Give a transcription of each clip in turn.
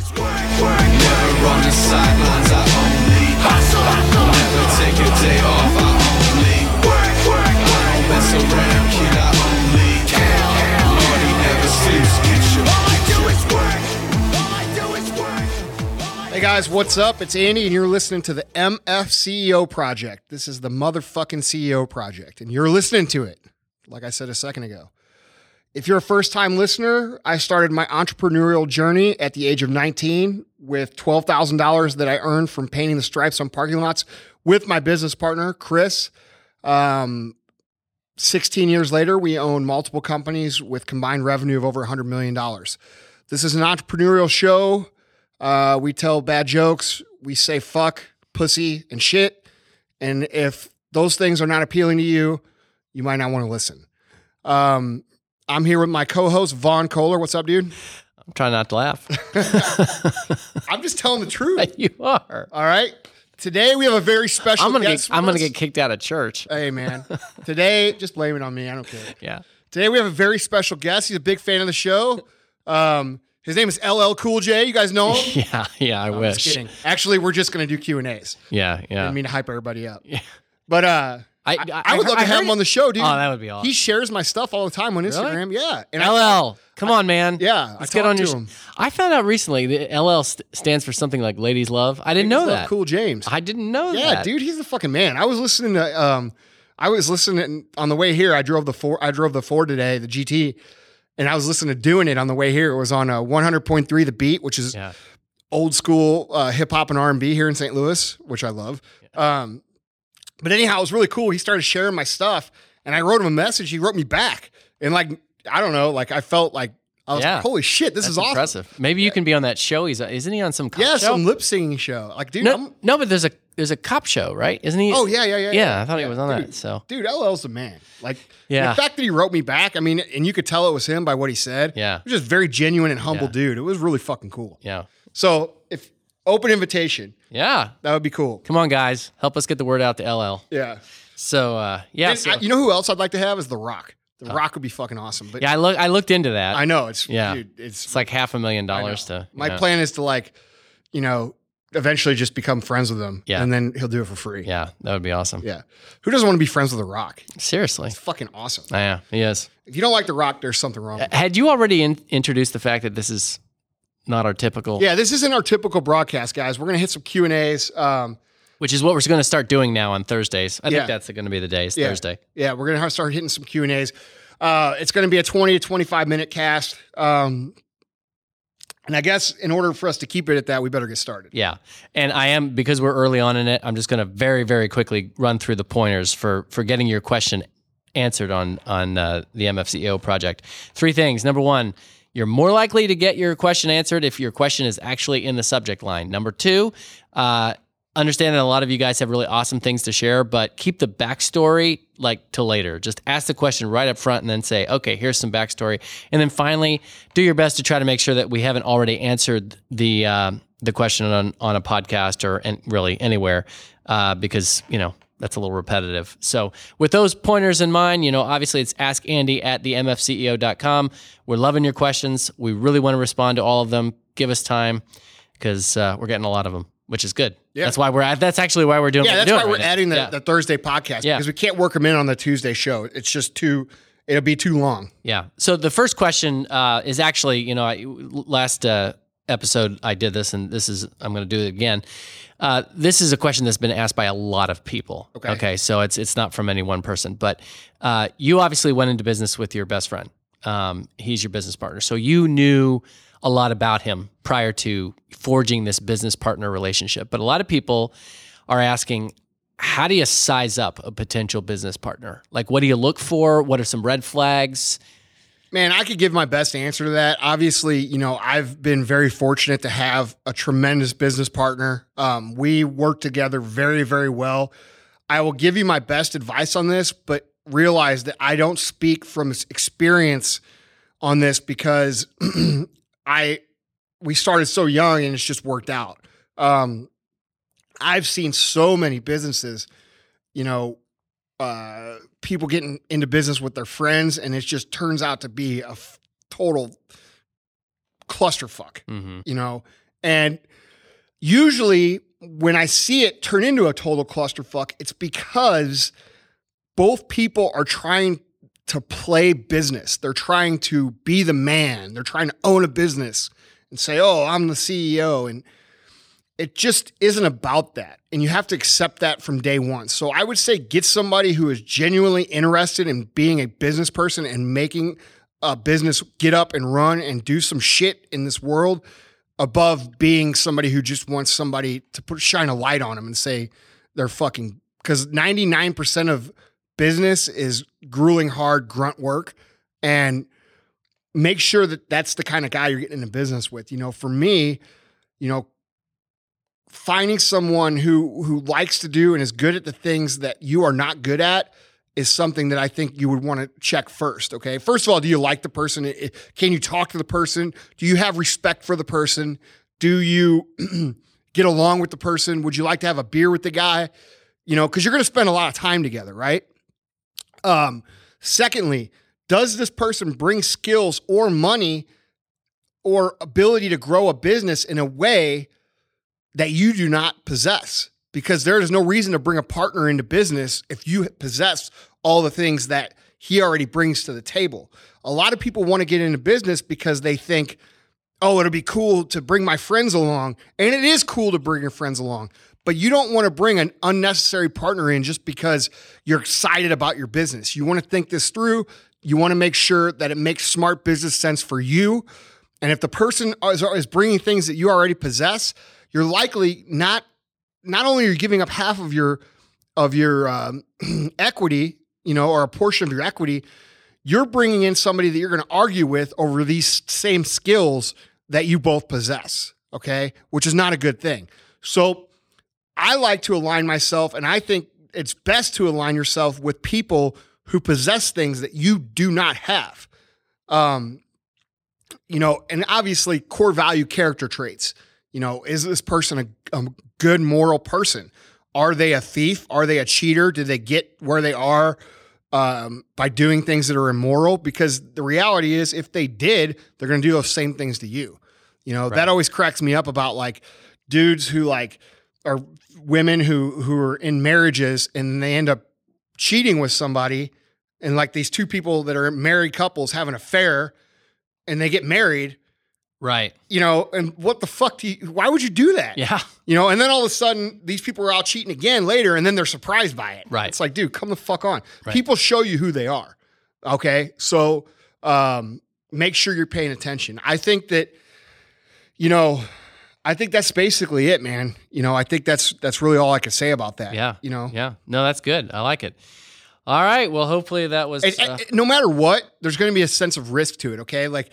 Never on the sidelines, I only hustle. Never take a day off, I only work. Around, I only never. All I do is work. Hey guys, what's up? It's Andy, and you're listening to the MF CEO Project. This is the motherfucking CEO Project, and you're listening to it, like I said a second ago. If you're a first time listener, I started my entrepreneurial journey at the age of 19 with $12,000 that I earned from painting the stripes on parking lots with my business partner, Chris. Um, 16 years later, we own multiple companies with combined revenue of over $100 million. This is an entrepreneurial show. Uh, we tell bad jokes. We say fuck, pussy, and shit. And if those things are not appealing to you, you might not want to listen. Um, I'm here with my co-host Vaughn Kohler. What's up, dude? I'm trying not to laugh. I'm just telling the truth. you are. All right. Today we have a very special. I'm gonna guest get. I'm gonna get kicked out of church. Hey man, today just blame it on me. I don't care. Yeah. Today we have a very special guest. He's a big fan of the show. Um, his name is LL Cool J. You guys know him? Yeah. Yeah. I Just wish. kidding. Actually, we're just gonna do Q and A's. Yeah. Yeah. I mean to hype everybody up. Yeah. But uh, I, I, I would love to have him on the show, dude. Oh, that would be awesome. He shares my stuff all the time on Instagram. Yeah, and I, LL. Come on, man. yeah, Let's I get on your. to him. I found out recently that LL st- stands for something like Ladies Love. I didn't know He's that. Cool James. I didn't know Yeah, that. Yeah, dude, he's the fucking man. I was listening to um I was listening on the way here. I drove the four I drove the Ford today, the GT, and I was listening to doing it on the way here. It was on uh, 100.3 the beat, which is Yeah. old school uh, hip hop and R&B here in St. Louis, which I love. Um but anyhow, it was really cool. He started sharing my stuff and I wrote him a message. He wrote me back. And like I don't know, like I felt like I was Yeah. like, holy shit, this That's is awesome. impressive. Maybe you can be on that show. He's isn't he on some cop Yeah, show? some lip singing show. Like, dude, no, I'm, no, but there's a there's a cop show, right? Isn't he? oh yeah, yeah, yeah, yeah. yeah I thought he was on dude. that. So dude, LL's the man. Like, Yeah. the fact that he wrote me back, I mean, and you could tell it was him by what he said. Yeah. He was just very genuine and humble Yeah. dude. It was really fucking cool. yeah, So, if open invitation, yeah. that would be cool. Come on, guys, help us get the word out to LL. Yeah. So uh, yeah, And so, I- you know who else I'd like to have is The Rock. The Rock would be fucking awesome. But yeah. I look. I looked into that. I know it's Yeah. dude, it's, It's like half a million dollars to. My yeah. plan is to like, you know, eventually just become friends with him. Yeah. And then he'll do it for free. Yeah, that would be awesome. Yeah. Who doesn't want to be friends with The Rock? Seriously. It's fucking awesome. Oh, yeah, he is. If you don't like The Rock, there's something wrong. with you. Had you already in- introduced the fact that this is not our typical, Yeah, this isn't our typical broadcast, guys. We're gonna hit some Q and A's. Um, which is what we're going to start doing now on Thursdays. I Yeah. think that's going to be the day. It's Yeah. Thursday. Yeah, we're gonna start hitting some Q and A's. Uh, it's gonna be a twenty to twenty-five minute cast. Um, and I guess in order for us to keep it at that, we better get started. Yeah, and I am because we're early on in it. I'm just going to very, very quickly run through the pointers for for getting your question answered on on uh, the MFCEO project. Three things. Number one, you're more likely to get your question answered if your question is actually in the subject line. Number two, uh, understand that a lot of you guys have really awesome things to share, but keep the backstory like to later. Just ask the question right up front and then say, okay, here's some backstory. And then finally, do your best to try to make sure that we haven't already answered the um the question on on a podcast or and really anywhere, uh, because you know that's a little repetitive. So with those pointers in mind, you know, obviously it's ask Andy at the mfceo.com. We're loving your questions. We really want to respond to all of them. Give us time because uh, we're getting a lot of them, which is good. Yeah. That's why we're at, that's actually why we're doing Yeah, that's we're why doing we're right now. adding the, Yeah. the Thursday podcast Yeah. because we can't work them in on the Tuesday show. It's just too. It'll be too long. Yeah. So the first question uh, is actually, you know, I, last uh, episode I did this, and this is I'm going to do it again. Uh, this is a question that's been asked by a lot of people. Okay. Okay. So it's it's not from any one person, but uh, you obviously went into business with your best friend. Um, he's your business partner, so you knew a lot about him prior to forging this business partner relationship. But a lot of people are asking, how do you size up a potential business partner? Like, what do you look for? What are some red flags? Man, I could give my best answer to that. Obviously, you know, I've been very fortunate to have a tremendous business partner. Um, we work together very, very well. I will give you my best advice on this, but realize that I don't speak from experience on this because I we started so young and it's just worked out. Um, I've seen so many businesses, you know, uh, people getting into business with their friends, and it just turns out to be a f- total clusterfuck, Mm-hmm. you know. And usually when I see it turn into a total clusterfuck, it's because both people are trying to play business. They're trying to be the man. They're trying to own a business and say, "Oh, I'm the CEO." And it just isn't about that. And you have to accept that from day one. So I would say get somebody who is genuinely interested in being a business person and making a business get up and run and do some shit in this world above being somebody who just wants somebody to put shine a light on them and say they're fucking because 99% of business is grueling hard grunt work and make sure that that's the kind of guy you're getting into business with you know for me you know finding someone who who likes to do and is good at the things that you are not good at is something that I think you would want to check first. Okay. First of all, do you like the person? Can you talk to the person? Do you have respect for the person? Do you get along with the person? Would you like to have a beer with the guy? You know, because you're going to spend a lot of time together, right? Um, secondly, does this person bring skills or money or ability to grow a business in a way that you do not possess? Because there is no reason to bring a partner into business if you possess all the things that he already brings to the table. A lot of people want to get into business because they think, oh, it'll be cool to bring my friends along. And it is cool to bring your friends along. But you don't want to bring an unnecessary partner in just because you're excited about your business. You want to think this through. You want to make sure that it makes smart business sense for you. And if the person is, bringing things that you already possess, you're likely not not only are you giving up half of your of your um, equity, you know, or a portion of your equity, you're bringing in somebody that you're going to argue with over these same skills that you both possess. Okay, which is not a good thing. So I like to align myself, and I think it's best to align yourself with people who possess things that you do not have. Um, you know, and obviously core value character traits. You know, is this person a, a good moral person? Are they a thief? Are they a cheater? Did they get where they are um, by doing things that are immoral? Because the reality is, if they did, they're going to do those same things to you. You know, that always cracks me up about like dudes who like are women who who are in marriages and they end up cheating with somebody, and like these two people that are married couples have an affair, and they get married Right. you know, and what the fuck do you, why would you do that? Yeah. You know, and then all of a sudden these people are out cheating again later and then they're surprised by it. Right. It's like, dude, come the fuck on. Right. People show you who they are. Okay. So um, make sure you're paying attention. I think that, you know, I think that's basically it, man. You know, I think that's that's really all I can say about that. Yeah. You know. Yeah. No, that's good. I like it. All right. Well, hopefully that was. And- uh, and no matter what, there's going to be a sense of risk to it. Okay, like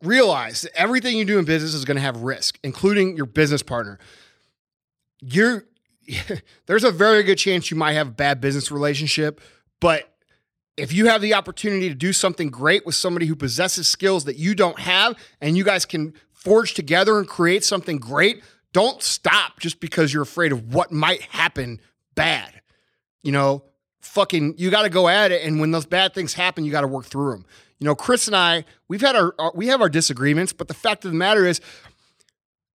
realize that everything you do in business is going to have risk, including your business partner. You're there's a very good chance you might have a bad business relationship, but if you have the opportunity to do something great with somebody who possesses skills that you don't have, and you guys can forge together and create something great, don't stop just because you're afraid of what might happen bad. You know, fucking, you got to go at it. And when those bad things happen, you got to work through them. You know, Chris and I, we've had our, our, we have our disagreements, but the fact of the matter is,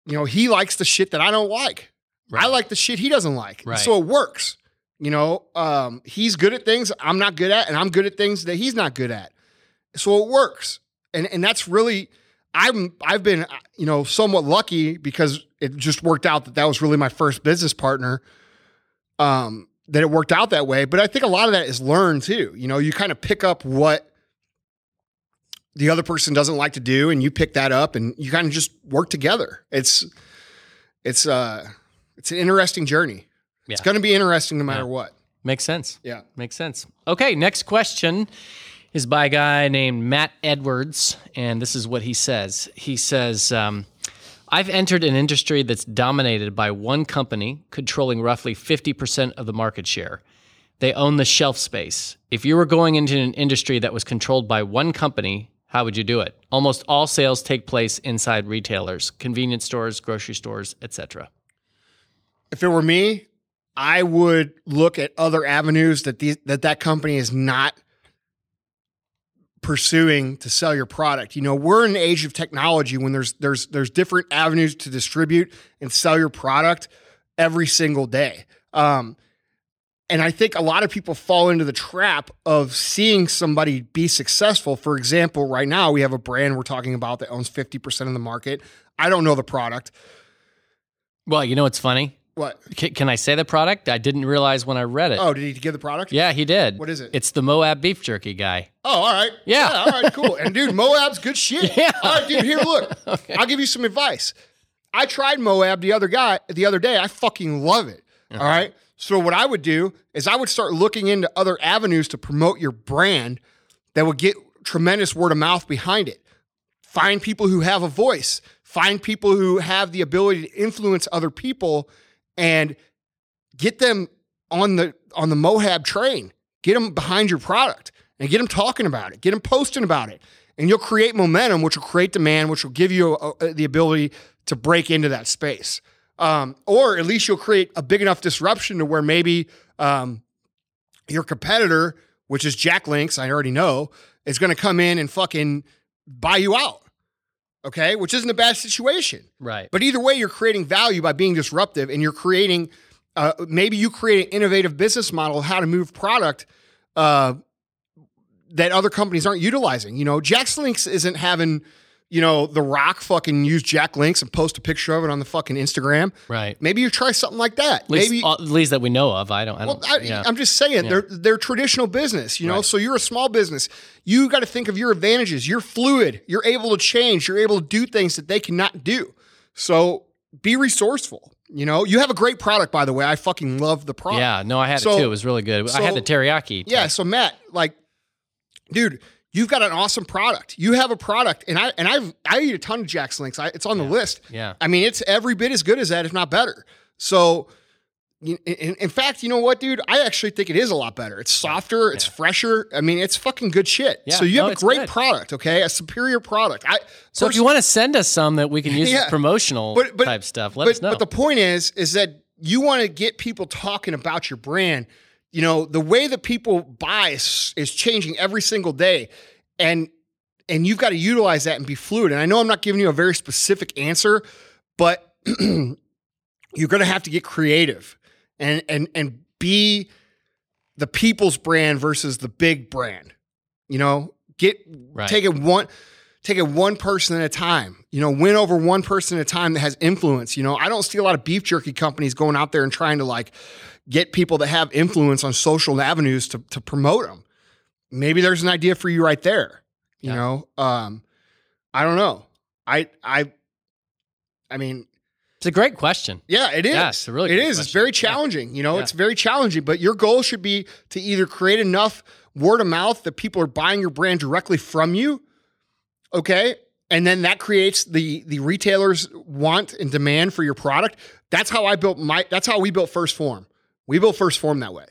you know, he likes the shit that I don't like. I like the shit he doesn't like. Right. So it works. You know, um, he's good at things I'm not good at, and I'm good at things that he's not good at. So it works. And and that's really I'm I've been you know somewhat lucky because it just worked out that that was really my first business partner. Um, that it worked out that way, but I think a lot of that is learned too. You know, you kind of pick up what the other person doesn't like to do, and you pick that up, and you kind of just work together. It's it's uh it's an interesting journey. It's going to be interesting no matter Yeah. what. makes sense. Yeah. Makes sense. Okay, next question is by a guy named Matt Edwards, and this is what he says. He says, um, I've entered an industry that's dominated by one company controlling roughly 50% of the market share. They own the shelf space. If you were going into an industry that was controlled by one company, how would you do it? Almost all sales take place inside retailers, convenience stores, grocery stores, etc. If it were me, I would look at other avenues that these that that company is not pursuing to sell your product. You know, we're in an age of technology when there's there's there's different avenues to distribute and sell your product every single day. Um, and I think a lot of people fall into the trap of seeing somebody be successful. For example, right now we have a brand we're talking about that owns 50% of the market. I don't know the product. Well, you know what's funny? What? Can, can I say the product? I didn't realize when I read it. Oh, did he give the product? Yeah, he did. What is it? It's the Moab beef jerky guy. Oh, all right. Yeah. all right, cool. And dude, Moab's good shit. Yeah. All right, dude, here, look. okay. I'll give you some advice. I tried Moab the other guy the other day. I fucking love it. All right. So what I would do is I would start looking into other avenues to promote your brand that would get tremendous word of mouth behind it. Find people who have a voice. Find people who have the ability to influence other people and get them on the on the Moab train. Get them behind your product and get them talking about it. Get them posting about it, and you'll create momentum, which will create demand, which will give you a, a- the ability to break into that space. Um, or at least you'll create a big enough disruption to where maybe um, your competitor, which is Jack Links, I already know, is going to come in and fucking buy you out. Okay, which isn't a bad situation. Right. But either way, you're creating value by being disruptive, and you're creating. Uh, maybe you create an innovative business model of how to move product uh, that other companies aren't utilizing. You know, Jack Links isn't having, you know, The Rock fucking use Jack Links and post a picture of it on the fucking Instagram. right. Maybe you try something like that. At least, Maybe at least that we know of. I don't. I don't. I, yeah. I'm just saying they're they're traditional business, you know. Right. So you're a small business. You got to think of your advantages. You're fluid. You're able to change. You're able to do things that they cannot do. So be resourceful. You know, you have a great product, by the way. I fucking love the product. yeah. No, I had So- it too. It was really good. I had the teriyaki. Yeah. So Matt, like, dude, you've got an awesome product. You have a product, and I and I I eat a ton of Jack's Links. I, it's on the list. Yeah. I mean, it's every bit as good as that, if not better. So, in, in fact, you know what, dude? I actually think it is a lot better. It's softer. It's fresher. I mean, it's fucking good shit. Yeah, so you no, have a great good. product, okay? A superior product. I So if you want to send us some that we can use Yeah. as promotional But- but- type stuff, let but, us know. But the point is, is that you want to get people talking about your brand. You know, the way that people buy is, is changing every single day, and and you've got to utilize that and be fluid. And I know I'm not giving you a very specific answer, but you're going to have to get creative and and and be the people's brand versus the big brand. You know, get Right. take it one take it one person at a time. You know, win over one person at a time that has influence. You know, I don't see a lot of beef jerky companies going out there and trying to like get people that have influence on social avenues to to promote them. Maybe there's an idea for you right there. You Yeah. know, um, I don't know. I I I mean, it's a great question. yeah, it is. Yeah, it's really It is. It's question. very Yeah. challenging. You know, Yeah. it's very challenging. But your goal should be to either create enough word of mouth that people are buying your brand directly from you. Okay. And then that creates the the retailers want and demand for your product. That's how I built my that's how we built First Form. We built First Form that way.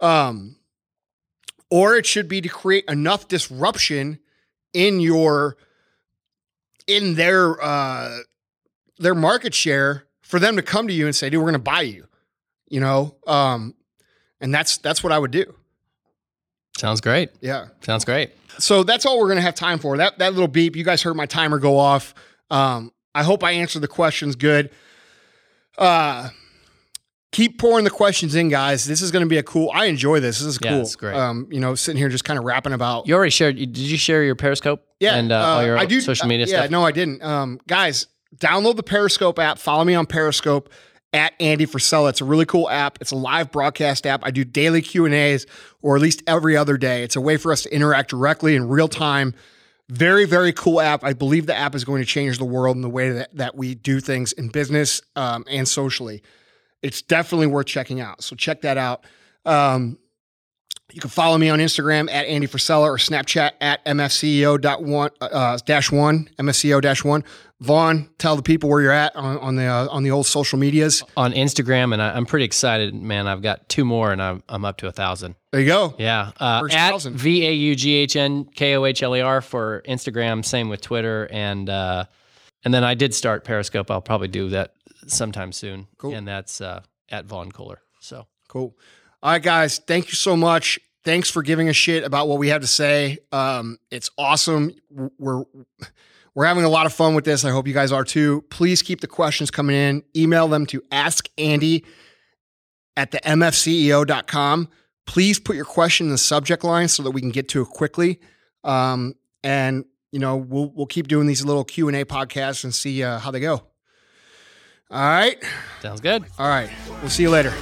Um or it should be to create enough disruption in your in their uh their market share for them to come to you and say, dude, we're gonna buy you. You know? Um, and that's that's what I would do. Sounds great. Yeah. Sounds great. So that's all we're gonna have time for. That that little beep. You guys heard my timer go off. Um, I hope I answered the questions good. Uh keep pouring the questions in, guys. This is gonna be a cool. I enjoy this. This is Yeah, cool. it's great. Um, you know, sitting here just kind of rapping about You already shared. Did you share your Periscope? Yeah, and uh, all your I do, social uh, media yeah, stuff. no, I didn't. Um, guys, download the Periscope app. Follow me on Periscope at Andy Frisella. It's a really cool app. It's a live broadcast app. I do daily Q and A's, or at least every other day. It's a way for us to interact directly in real time. Very, very cool app. I believe the app is going to change the world in the way that, that we do things in business um, and socially. It's definitely worth checking out. So check that out. Um, you can follow me on Instagram at Andy Frisella or Snapchat at MFCEO uh, dash one, MFCEO dash one. Vaughn, tell the people where you're at on, on the uh, on the old social medias. on Instagram, and I, I'm pretty excited, man. I've got two more, and I'm I'm up to a thousand. There you go. Yeah, uh, First at. V A U G H N K O H L E R for Instagram. Same with Twitter, and uh, and then I did start Periscope. I'll probably do that sometime soon. Cool. And that's uh, at Vaughn Kohler. So Cool. All right, guys. Thank you so much. thanks for giving a shit about what we have to say. Um, it's awesome. We're we're having a lot of fun with this. I hope you guys are too. Please keep the questions coming in. Email them to askandy at the mfceo.com. Please put your question in the subject line so that we can get to it quickly. Um, and you know, we'll we'll keep doing these little Q and A podcasts and see uh, how they go. All right. Sounds good. All right. We'll see you later.